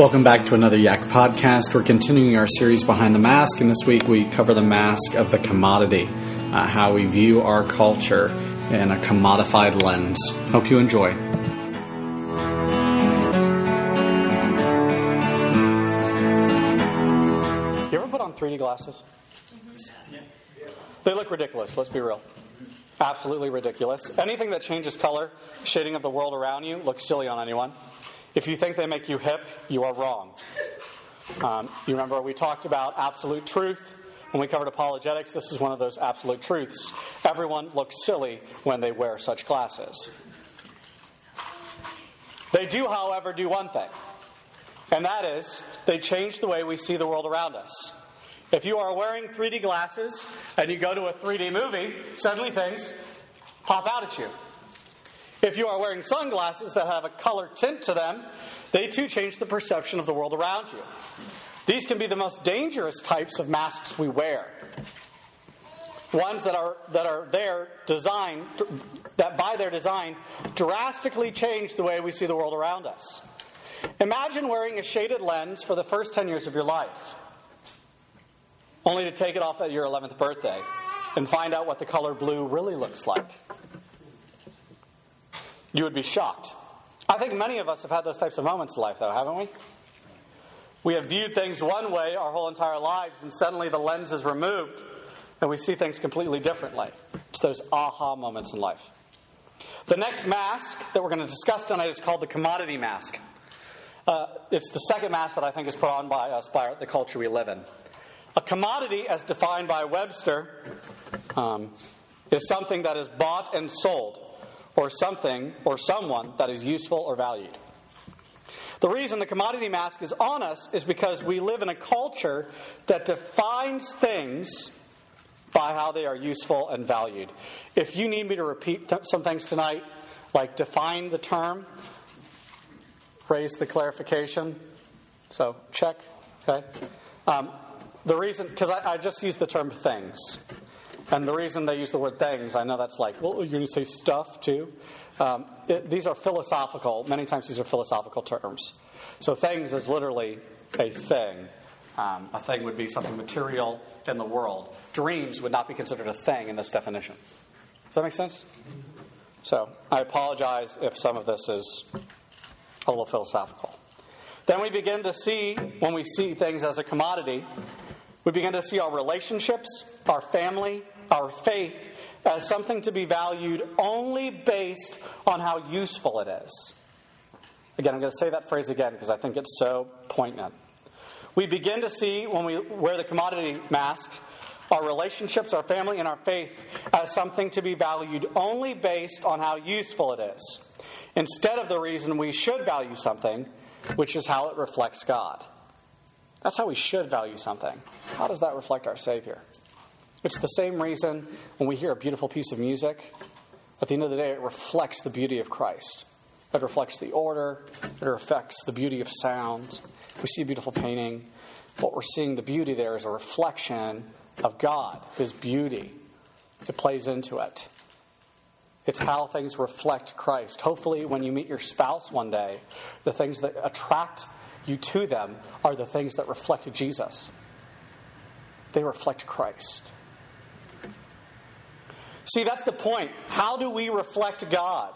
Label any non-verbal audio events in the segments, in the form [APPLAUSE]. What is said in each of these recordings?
Welcome back to another Yak podcast. We're continuing our series Behind the Mask, and this week we cover the mask of the commodity, uh, how we view our culture in a commodified lens. Hope you enjoy. You ever put on 3D glasses? They look ridiculous, let's be real. Absolutely ridiculous. Anything that changes color, shading of the world around you, looks silly on anyone. If you think they make you hip, you are wrong. Um, you remember we talked about absolute truth when we covered apologetics. This is one of those absolute truths. Everyone looks silly when they wear such glasses. They do, however, do one thing, and that is they change the way we see the world around us. If you are wearing 3D glasses and you go to a 3D movie, suddenly things pop out at you. If you are wearing sunglasses that have a color tint to them, they too change the perception of the world around you. These can be the most dangerous types of masks we wear. Ones that are that are there designed that by their design drastically change the way we see the world around us. Imagine wearing a shaded lens for the first 10 years of your life, only to take it off at your 11th birthday and find out what the color blue really looks like you would be shocked. I think many of us have had those types of moments in life, though, haven't we? We have viewed things one way our whole entire lives, and suddenly the lens is removed, and we see things completely differently. It's those aha moments in life. The next mask that we're going to discuss tonight is called the commodity mask. Uh, it's the second mask that I think is put on by us by the culture we live in. A commodity, as defined by Webster, um, is something that is bought and sold or something or someone that is useful or valued. The reason the commodity mask is on us is because we live in a culture that defines things by how they are useful and valued. If you need me to repeat th- some things tonight, like define the term, raise the clarification, so check, okay? Um, the reason, because I, I just used the term things. And the reason they use the word things, I know that's like, well, you're going to say stuff too. Um, it, these are philosophical, many times these are philosophical terms. So things is literally a thing. Um, a thing would be something material in the world. Dreams would not be considered a thing in this definition. Does that make sense? So I apologize if some of this is a little philosophical. Then we begin to see, when we see things as a commodity, we begin to see our relationships, our family, our faith as something to be valued only based on how useful it is. Again, I'm going to say that phrase again because I think it's so poignant. We begin to see when we wear the commodity masks our relationships, our family, and our faith as something to be valued only based on how useful it is, instead of the reason we should value something, which is how it reflects God. That's how we should value something. How does that reflect our Savior? It's the same reason when we hear a beautiful piece of music, at the end of the day, it reflects the beauty of Christ. It reflects the order, it reflects the beauty of sound. We see a beautiful painting. What we're seeing, the beauty there, is a reflection of God, His beauty. It plays into it. It's how things reflect Christ. Hopefully, when you meet your spouse one day, the things that attract you to them are the things that reflect Jesus. They reflect Christ. See, that's the point. How do we reflect God?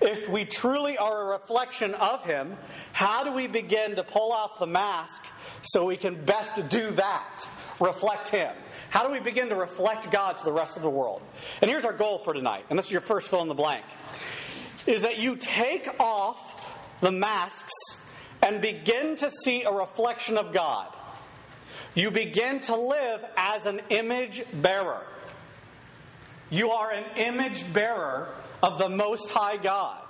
If we truly are a reflection of Him, how do we begin to pull off the mask so we can best do that? Reflect Him. How do we begin to reflect God to the rest of the world? And here's our goal for tonight, and this is your first fill in the blank is that you take off the masks and begin to see a reflection of God. You begin to live as an image bearer. You are an image bearer of the Most High God.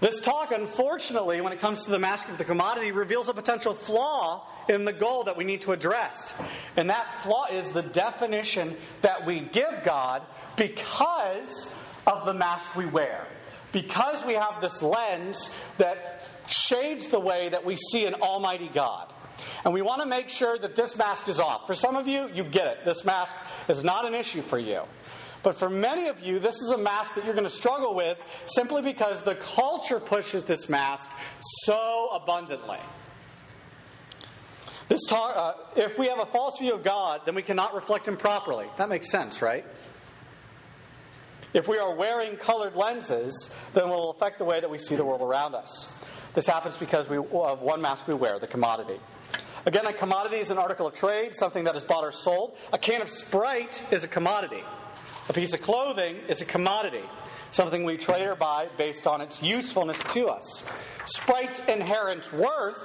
This talk, unfortunately, when it comes to the mask of the commodity, reveals a potential flaw in the goal that we need to address. And that flaw is the definition that we give God because of the mask we wear. Because we have this lens that shades the way that we see an Almighty God. And we want to make sure that this mask is off. For some of you, you get it. This mask is not an issue for you. But for many of you, this is a mask that you're going to struggle with simply because the culture pushes this mask so abundantly. This talk, uh, if we have a false view of God, then we cannot reflect Him properly. That makes sense, right? If we are wearing colored lenses, then it will affect the way that we see the world around us. This happens because we, of one mask we wear, the commodity. Again, a commodity is an article of trade, something that is bought or sold. A can of Sprite is a commodity. A piece of clothing is a commodity, something we trade or buy based on its usefulness to us. Sprite's inherent worth,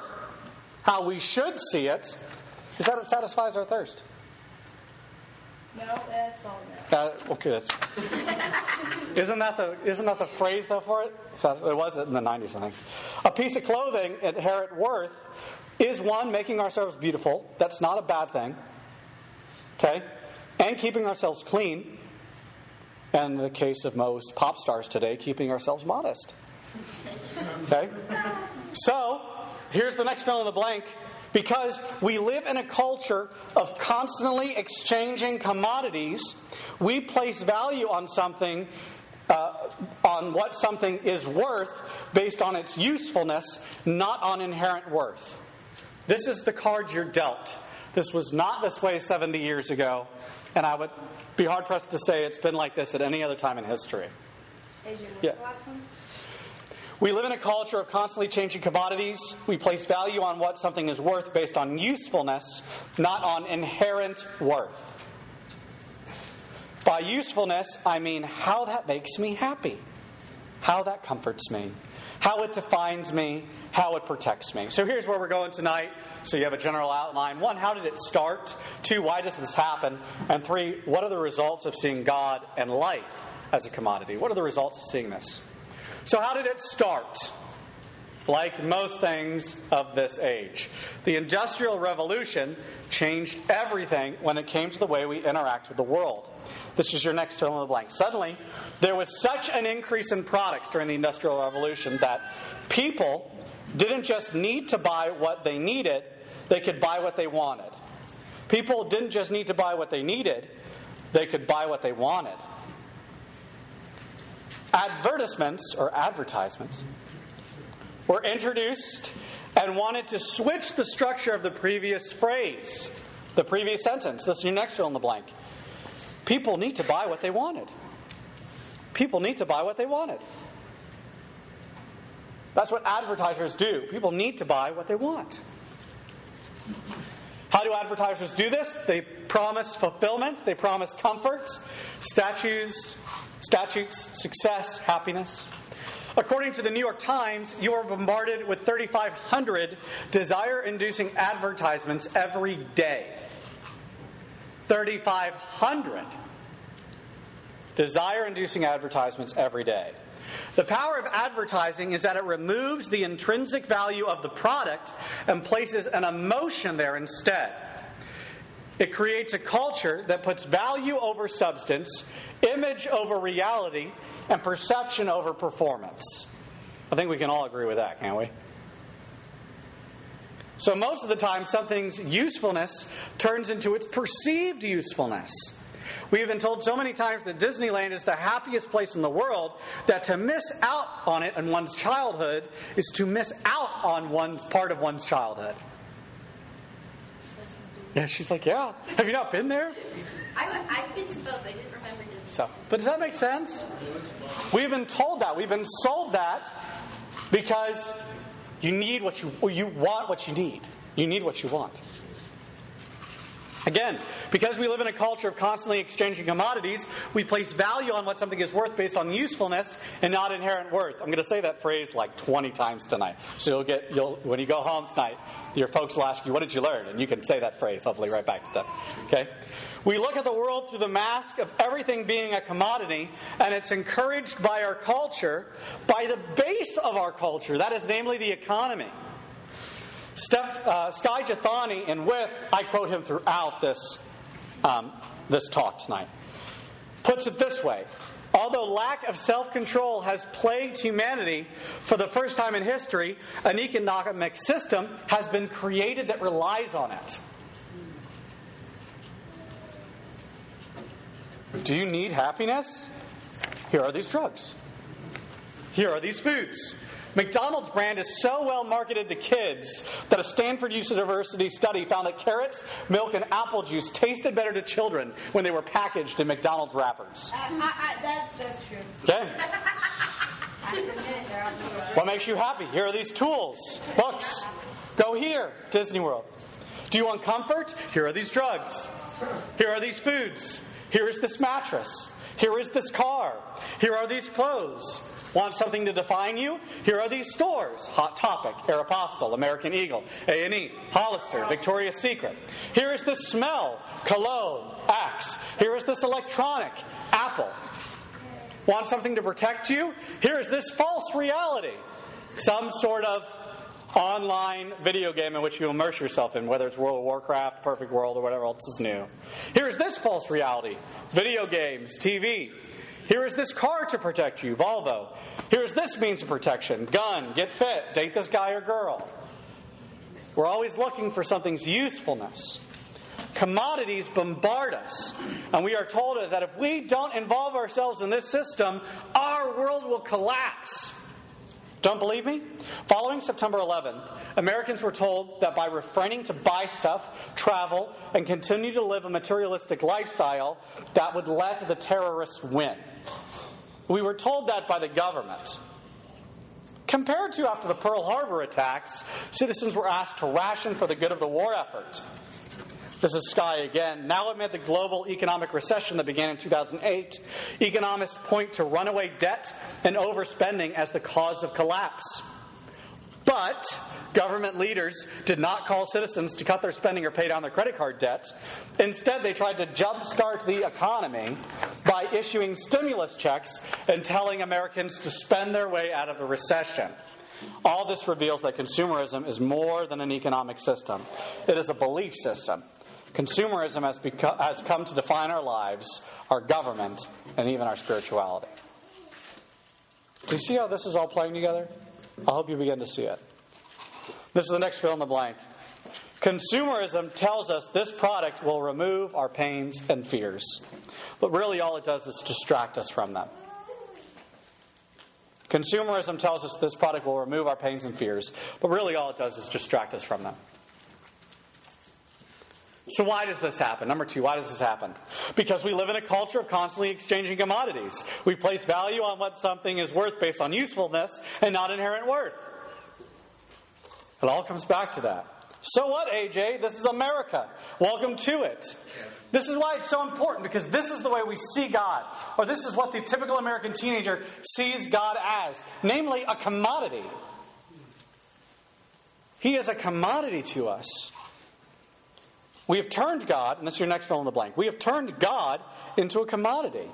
how we should see it, is that it satisfies our thirst. No, that's all Uh, okay, that's, [LAUGHS] isn't that the isn't that the phrase though for it? It was in the '90s, I think. A piece of clothing, inherent worth, is one making ourselves beautiful. That's not a bad thing. Okay, and keeping ourselves clean. And in the case of most pop stars today, keeping ourselves modest. Okay, so here's the next fill in the blank. Because we live in a culture of constantly exchanging commodities, we place value on something, uh, on what something is worth based on its usefulness, not on inherent worth. This is the card you're dealt. This was not this way 70 years ago, and I would be hard pressed to say it's been like this at any other time in history. Yeah. the last one? We live in a culture of constantly changing commodities. We place value on what something is worth based on usefulness, not on inherent worth. By usefulness, I mean how that makes me happy, how that comforts me, how it defines me, how it protects me. So here's where we're going tonight. So you have a general outline. One, how did it start? Two, why does this happen? And three, what are the results of seeing God and life as a commodity? What are the results of seeing this? So, how did it start? Like most things of this age, the Industrial Revolution changed everything when it came to the way we interact with the world. This is your next fill in the blank. Suddenly, there was such an increase in products during the Industrial Revolution that people didn't just need to buy what they needed, they could buy what they wanted. People didn't just need to buy what they needed, they could buy what they wanted. Advertisements or advertisements were introduced and wanted to switch the structure of the previous phrase, the previous sentence. This is your next fill in the blank. People need to buy what they wanted. People need to buy what they wanted. That's what advertisers do. People need to buy what they want. How do advertisers do this? They promise fulfillment, they promise comfort, statues, statutes, success, happiness. According to the New York Times, you are bombarded with 3,500 desire inducing advertisements every day. 3,500 desire inducing advertisements every day. The power of advertising is that it removes the intrinsic value of the product and places an emotion there instead. It creates a culture that puts value over substance, image over reality, and perception over performance. I think we can all agree with that, can't we? So, most of the time, something's usefulness turns into its perceived usefulness. We have been told so many times that Disneyland is the happiest place in the world that to miss out on it in one's childhood is to miss out on one's part of one's childhood. Yeah, she's like, yeah. Have you not been there? I, I've been to both. I didn't remember Disney. So, but does that make sense? We've been told that. We've been sold that because you need what you or you want what you need. You need what you want. Again, because we live in a culture of constantly exchanging commodities, we place value on what something is worth based on usefulness and not inherent worth. I'm going to say that phrase like 20 times tonight. So you'll get you'll when you go home tonight, your folks will ask you, "What did you learn?" and you can say that phrase hopefully right back to them. Okay? We look at the world through the mask of everything being a commodity, and it's encouraged by our culture, by the base of our culture, that is namely the economy. Steph, uh, Skye Jethani, and with, I quote him throughout this, um, this talk tonight, puts it this way Although lack of self control has plagued humanity for the first time in history, an economic system has been created that relies on it. Do you need happiness? Here are these drugs. Here are these foods. McDonald's brand is so well marketed to kids that a Stanford University study found that carrots, milk, and apple juice tasted better to children when they were packaged in McDonald's wrappers. Uh, I, I, I, that, that's true. Okay? [LAUGHS] I admit it, they're out there. What makes you happy? Here are these tools, books. Go here, Disney World. Do you want comfort? Here are these drugs. Here are these foods. Here is this mattress. Here is this car. Here are these clothes. Want something to define you? Here are these stores: Hot Topic, Aeropostale, American Eagle, A and E, Hollister, Victoria's Secret. Here is the smell: Cologne, Axe. Here is this electronic: Apple. Want something to protect you? Here is this false reality: some sort of online video game in which you immerse yourself in, whether it's World of Warcraft, Perfect World, or whatever else is new. Here's this false reality video games, TV. Here is this car to protect you, Volvo. Here's this means of protection gun, get fit, date this guy or girl. We're always looking for something's usefulness. Commodities bombard us, and we are told that if we don't involve ourselves in this system, our world will collapse. Don't believe me? Following September 11th, Americans were told that by refraining to buy stuff, travel, and continue to live a materialistic lifestyle, that would let the terrorists win. We were told that by the government. Compared to after the Pearl Harbor attacks, citizens were asked to ration for the good of the war effort. This is Skye again. Now, amid the global economic recession that began in 2008, economists point to runaway debt and overspending as the cause of collapse. But government leaders did not call citizens to cut their spending or pay down their credit card debts. Instead, they tried to jumpstart the economy by issuing stimulus checks and telling Americans to spend their way out of the recession. All this reveals that consumerism is more than an economic system, it is a belief system. Consumerism has, beco- has come to define our lives, our government, and even our spirituality. Do you see how this is all playing together? I hope you begin to see it. This is the next fill in the blank. Consumerism tells us this product will remove our pains and fears, but really all it does is distract us from them. Consumerism tells us this product will remove our pains and fears, but really all it does is distract us from them. So, why does this happen? Number two, why does this happen? Because we live in a culture of constantly exchanging commodities. We place value on what something is worth based on usefulness and not inherent worth. It all comes back to that. So what, AJ? This is America. Welcome to it. This is why it's so important because this is the way we see God, or this is what the typical American teenager sees God as namely, a commodity. He is a commodity to us. We have turned God, and this is your next fill in the blank. We have turned God into a commodity.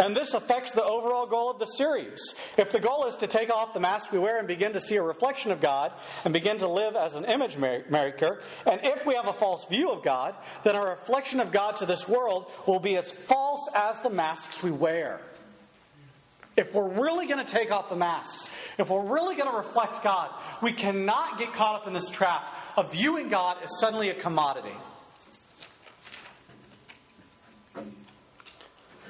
And this affects the overall goal of the series. If the goal is to take off the mask we wear and begin to see a reflection of God and begin to live as an image maker, and if we have a false view of God, then our reflection of God to this world will be as false as the masks we wear. If we're really going to take off the masks, if we're really going to reflect God, we cannot get caught up in this trap of viewing God as suddenly a commodity.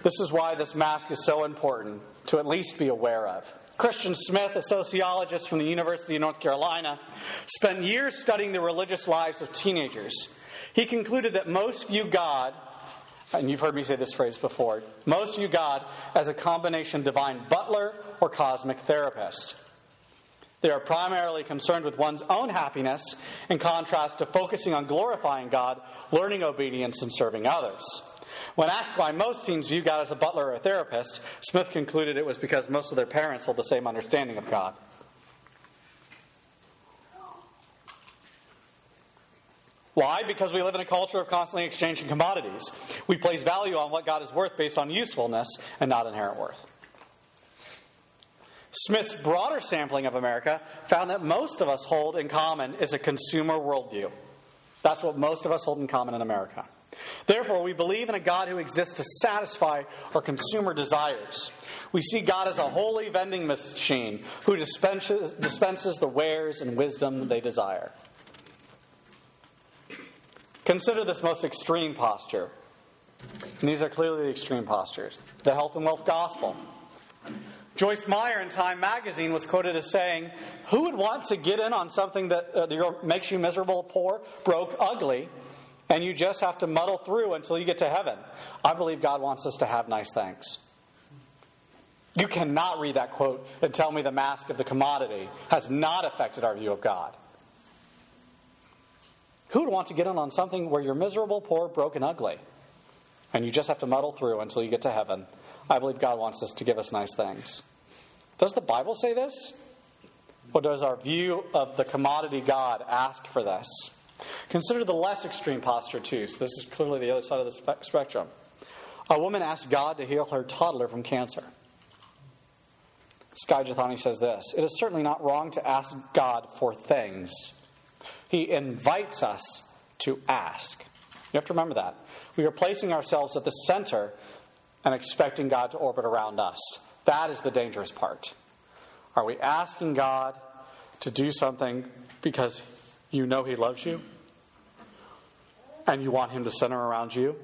This is why this mask is so important to at least be aware of. Christian Smith, a sociologist from the University of North Carolina, spent years studying the religious lives of teenagers. He concluded that most view God, and you've heard me say this phrase before, most view God as a combination divine butler or cosmic therapist. They are primarily concerned with one's own happiness, in contrast to focusing on glorifying God, learning obedience, and serving others. When asked why most teens view God as a butler or a therapist, Smith concluded it was because most of their parents hold the same understanding of God. Why? Because we live in a culture of constantly exchanging commodities. We place value on what God is worth based on usefulness and not inherent worth. Smith's broader sampling of America found that most of us hold in common is a consumer worldview. That's what most of us hold in common in America. Therefore, we believe in a God who exists to satisfy our consumer desires. We see God as a holy vending machine who dispenses, dispenses the wares and wisdom they desire. Consider this most extreme posture. And these are clearly the extreme postures. The health and wealth gospel. Joyce Meyer in Time magazine was quoted as saying, Who would want to get in on something that uh, makes you miserable, poor, broke, ugly, and you just have to muddle through until you get to heaven? I believe God wants us to have nice things. You cannot read that quote and tell me the mask of the commodity has not affected our view of God. Who would want to get in on something where you're miserable, poor, broken, ugly, and you just have to muddle through until you get to heaven? I believe God wants us to give us nice things. Does the Bible say this? Or does our view of the commodity God ask for this? Consider the less extreme posture, too. So, this is clearly the other side of the spectrum. A woman asked God to heal her toddler from cancer. Skye Jethani says this It is certainly not wrong to ask God for things. He invites us to ask. You have to remember that. We are placing ourselves at the center and expecting God to orbit around us. That is the dangerous part. Are we asking God to do something because you know He loves you and you want Him to center around you?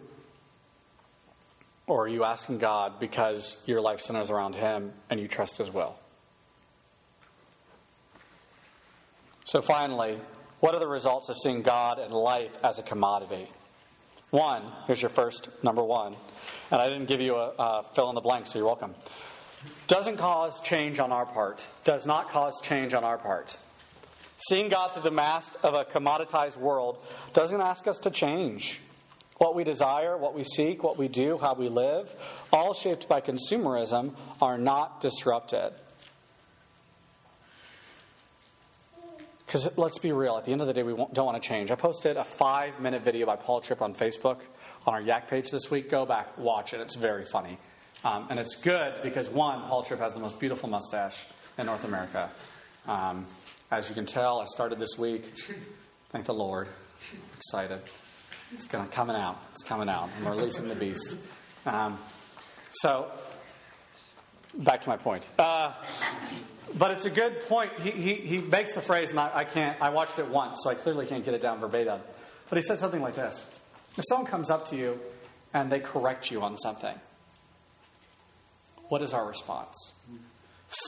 Or are you asking God because your life centers around Him and you trust His will? So, finally, what are the results of seeing God and life as a commodity? One, here's your first, number one. And I didn't give you a, a fill in the blank, so you're welcome. Doesn't cause change on our part. Does not cause change on our part. Seeing God through the mask of a commoditized world doesn't ask us to change. What we desire, what we seek, what we do, how we live, all shaped by consumerism, are not disrupted. Because let's be real, at the end of the day, we don't want to change. I posted a five minute video by Paul Tripp on Facebook on our Yak page this week. Go back, watch it. It's very funny. Um, and it's good because, one, Paul Tripp has the most beautiful mustache in North America. Um, as you can tell, I started this week. Thank the Lord. excited. It's to coming out. It's coming out. I'm releasing the beast. Um, so, back to my point. Uh, but it's a good point. He, he, he makes the phrase, and I, I, can't. I watched it once, so I clearly can't get it down verbatim. But he said something like this: If someone comes up to you and they correct you on something, what is our response?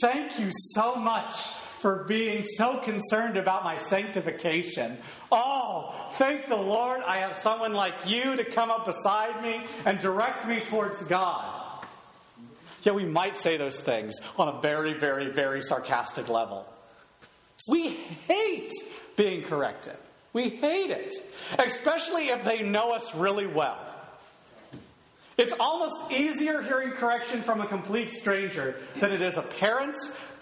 Thank you so much for being so concerned about my sanctification. Oh, thank the Lord, I have someone like you to come up beside me and direct me towards God. Yeah, we might say those things on a very, very, very sarcastic level. We hate being corrected. We hate it, especially if they know us really well. It's almost easier hearing correction from a complete stranger than it is a parent,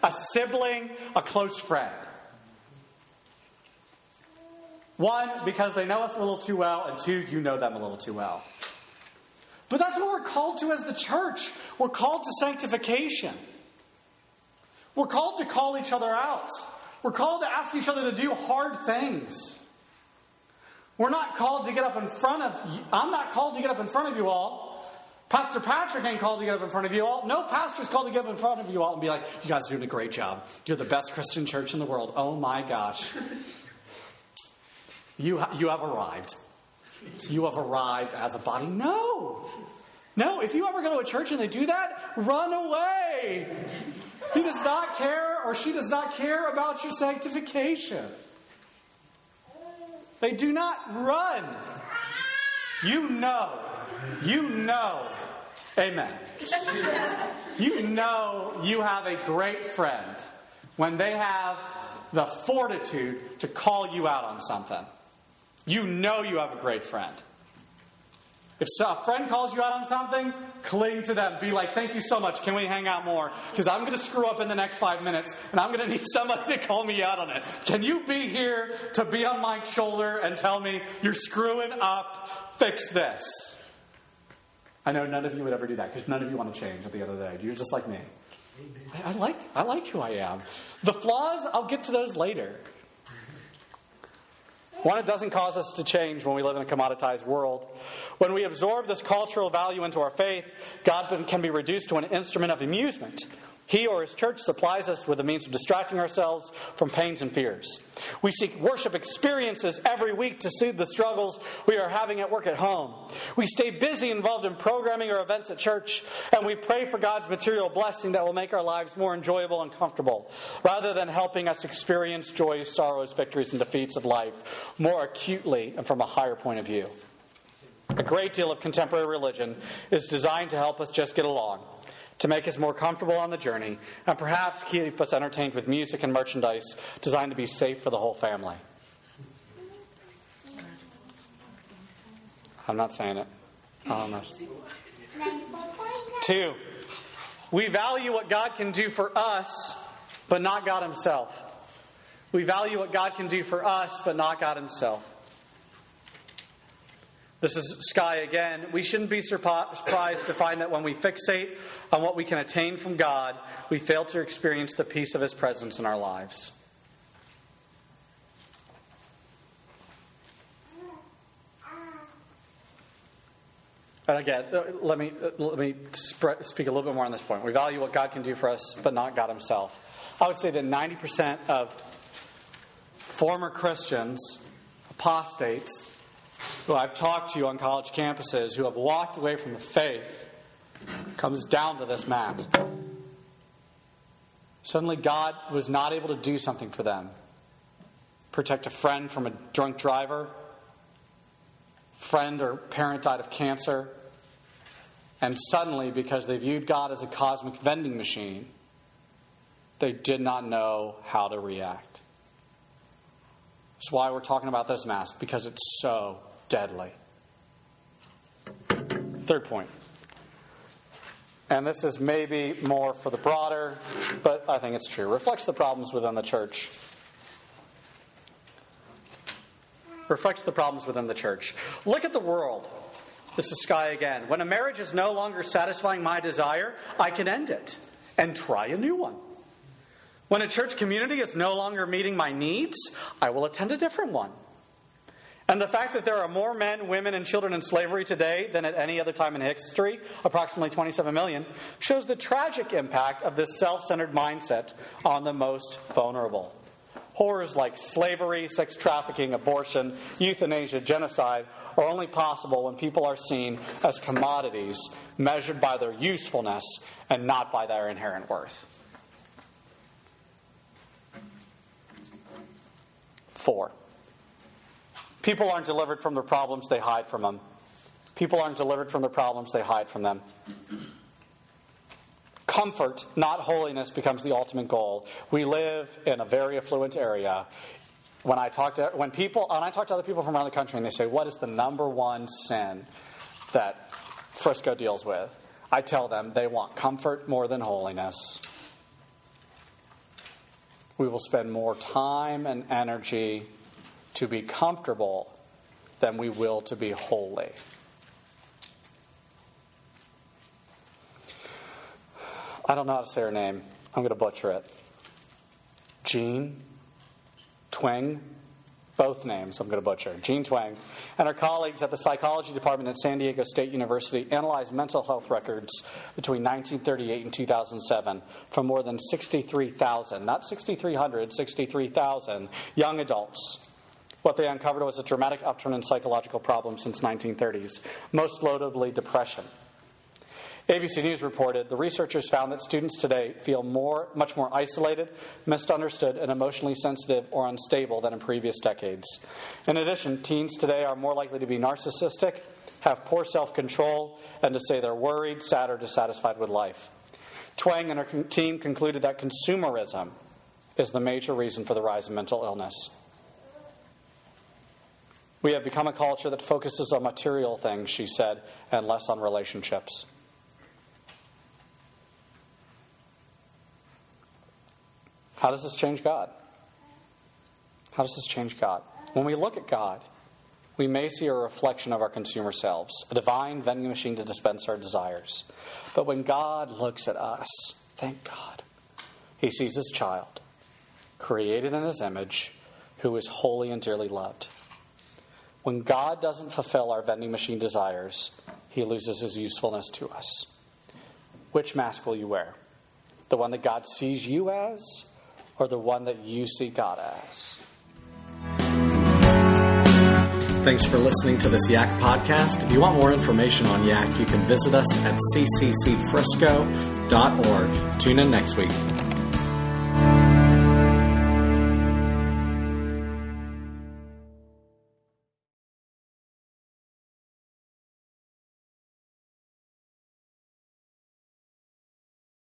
a sibling, a close friend. One, because they know us a little too well, and two, you know them a little too well. But that's what we're called to as the church. We're called to sanctification. We're called to call each other out. We're called to ask each other to do hard things. We're not called to get up in front of you. I'm not called to get up in front of you all Pastor Patrick ain't called to get up in front of you all. No pastor's called to get up in front of you all and be like, you guys are doing a great job. You're the best Christian church in the world. Oh my gosh. [LAUGHS] You, you have arrived. You have arrived as a body. No. No, if you ever go to a church and they do that, run away. He does not care or she does not care about your sanctification. They do not run. You know you know, amen. you know you have a great friend when they have the fortitude to call you out on something. You know you have a great friend. If a friend calls you out on something, cling to them. Be like, thank you so much. Can we hang out more? Because I'm going to screw up in the next five minutes and I'm going to need somebody to call me out on it. Can you be here to be on my shoulder and tell me you're screwing up? Fix this. I know none of you would ever do that because none of you want to change at the end of the day. You're just like me. I, I, like, I like who I am. The flaws, I'll get to those later. One, it doesn't cause us to change when we live in a commoditized world. When we absorb this cultural value into our faith, God can be reduced to an instrument of amusement He or his church supplies us with a means of distracting ourselves from pains and fears. We seek worship experiences every week to soothe the struggles we are having at work at home. We stay busy involved in programming or events at church, and we pray for God's material blessing that will make our lives more enjoyable and comfortable, rather than helping us experience joys, sorrows, victories, and defeats of life more acutely and from a higher point of view. A great deal of contemporary religion is designed to help us just get along to make us more comfortable on the journey, and perhaps keep us entertained with music and merchandise designed to be safe for the whole family. I'm not saying it. Two, we value what God can do for us, but not God Himself. We value what God can do for us, but not God Himself. This is Skye again. We shouldn't be surprised to find that when we fixate on what we can attain from God, we fail to experience the peace of His presence in our lives. And again, uh, let me, uh, let me speak a little bit more on this point. We value what God can do for us, but not God Himself. I would say that 90% of former Christians, apostates, who I've talked to on college campuses who have walked away from the faith comes down to this mask. Suddenly, God was not able to do something for them protect a friend from a drunk driver, friend or parent died of cancer. And suddenly, because they viewed God as a cosmic vending machine, they did not know how to react. That's why we're talking about this mask, because it's so deadly. Third point. And this is maybe more for the broader, but I think it's true. Reflects the problems within the church. Reflects the problems within the church. Look at the world. This is Skye again. When a marriage is no longer satisfying my desire, I can end it and try a new one. When a church community is no longer meeting my needs, I will attend a different one. And the fact that there are more men, women, and children in slavery today than at any other time in history, approximately 27 million, shows the tragic impact of this self centered mindset on the most vulnerable. Horrors like slavery, sex trafficking, abortion, euthanasia, genocide are only possible when people are seen as commodities measured by their usefulness and not by their inherent worth. Four. People aren't delivered from their problems, they hide from them. People aren't delivered from their problems, they hide from them. Comfort, not holiness, becomes the ultimate goal. We live in a very affluent area. When I talk to when people when I talk to other people from around the country and they say, What is the number one sin that Frisco deals with? I tell them they want comfort more than holiness. We will spend more time and energy to be comfortable than we will to be holy. I don't know how to say her name. I'm going to butcher it. Jean Twenge both names I'm going to butcher, Jean Twenge, and her colleagues at the psychology department at San Diego State University analyzed mental health records between 1938 and 2007 from more than 63,000, not 6,300, 63,000 young adults. What they uncovered was a dramatic upturn in psychological problems since 1930s, most notably depression. ABC News reported the researchers found that students today feel more, much more isolated, misunderstood, and emotionally sensitive or unstable than in previous decades. In addition, teens today are more likely to be narcissistic, have poor self control, and to say they're worried, sad, or dissatisfied with life. Twenge and her team concluded that consumerism is the major reason for the rise in mental illness. We have become a culture that focuses on material things, she said, and less on relationships. How does this change God? How does this change God? When we look at God, we may see a reflection of our consumer selves, a divine vending machine to dispense our desires. But when God looks at us, thank God, He sees His child, created in His image, who is holy and dearly loved. When God doesn't fulfill our vending machine desires, He loses His usefulness to us. Which mask will you wear? The one that God sees you as, or the one that you see God as? Thanks for listening to this Yak podcast. If you want more information on Yak, you can visit us at cccfrisco.org. Tune in next week.